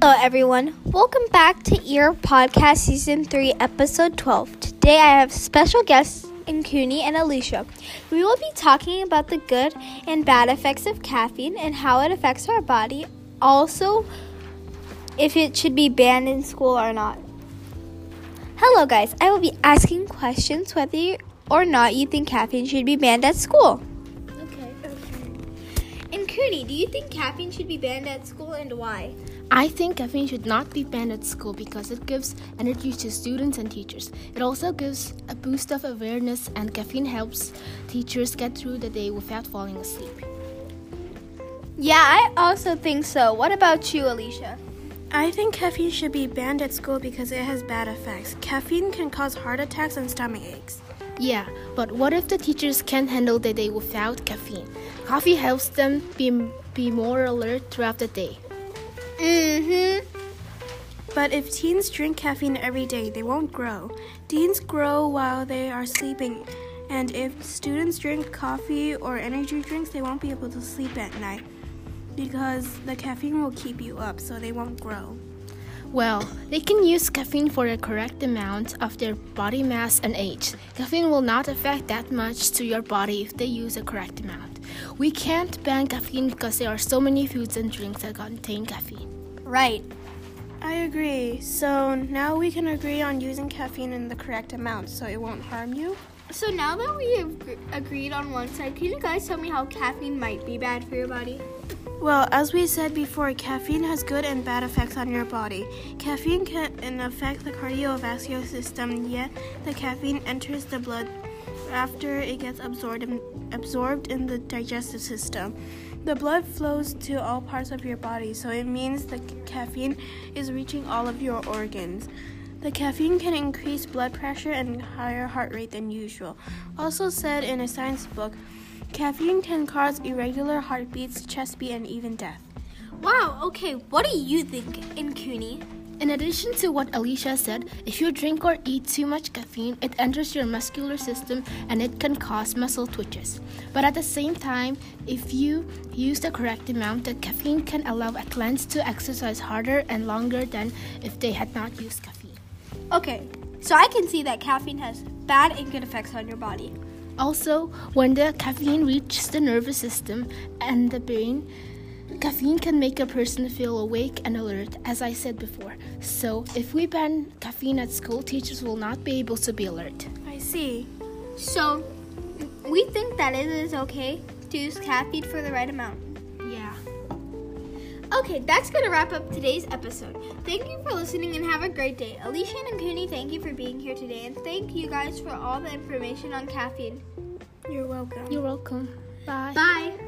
Hello, everyone. Welcome back to Ear Podcast Season 3, Episode 12. Today I have special guests in Cooney and Alicia. We will be talking about the good and bad effects of caffeine and how it affects our body. Also, if it should be banned in school or not. Hello, guys. I will be asking questions whether or not you think caffeine should be banned at school. Okay. And Cooney, do you think caffeine should be banned at school and why? I think caffeine should not be banned at school because it gives energy to students and teachers. It also gives a boost of awareness, and caffeine helps teachers get through the day without falling asleep. Yeah, I also think so. What about you, Alicia? I think caffeine should be banned at school because it has bad effects. Caffeine can cause heart attacks and stomach aches. Yeah, but what if the teachers can't handle the day without caffeine? Coffee helps them be, be more alert throughout the day. Mm-hmm. But if teens drink caffeine every day, they won't grow. Teens grow while they are sleeping. And if students drink coffee or energy drinks, they won't be able to sleep at night because the caffeine will keep you up, so they won't grow. Well, they can use caffeine for the correct amount of their body mass and age. Caffeine will not affect that much to your body if they use the correct amount. We can't ban caffeine because there are so many foods and drinks that contain caffeine. Right. I agree. So now we can agree on using caffeine in the correct amount so it won't harm you. So now that we have agreed on one side, can you guys tell me how caffeine might be bad for your body? Well, as we said before, caffeine has good and bad effects on your body. Caffeine can affect the cardiovascular system, yet the caffeine enters the blood after it gets absorbed in, absorbed in the digestive system. The blood flows to all parts of your body, so it means the caffeine is reaching all of your organs. The caffeine can increase blood pressure and higher heart rate than usual. Also said in a science book, caffeine can cause irregular heartbeats, chest beat, and even death. Wow, okay, what do you think in Cooney? In addition to what Alicia said, if you drink or eat too much caffeine, it enters your muscular system and it can cause muscle twitches. But at the same time, if you use the correct amount, the caffeine can allow athletes to exercise harder and longer than if they had not used caffeine. Okay, so I can see that caffeine has bad and good effects on your body. Also, when the caffeine reaches the nervous system and the brain, caffeine can make a person feel awake and alert, as I said before. So, if we ban caffeine at school, teachers will not be able to be alert. I see. So, we think that it is okay to use caffeine for the right amount. Okay, that's gonna wrap up today's episode. Thank you for listening and have a great day. Alicia and Cooney, thank you for being here today, and thank you guys for all the information on caffeine. You're welcome. You're welcome. Bye. Bye.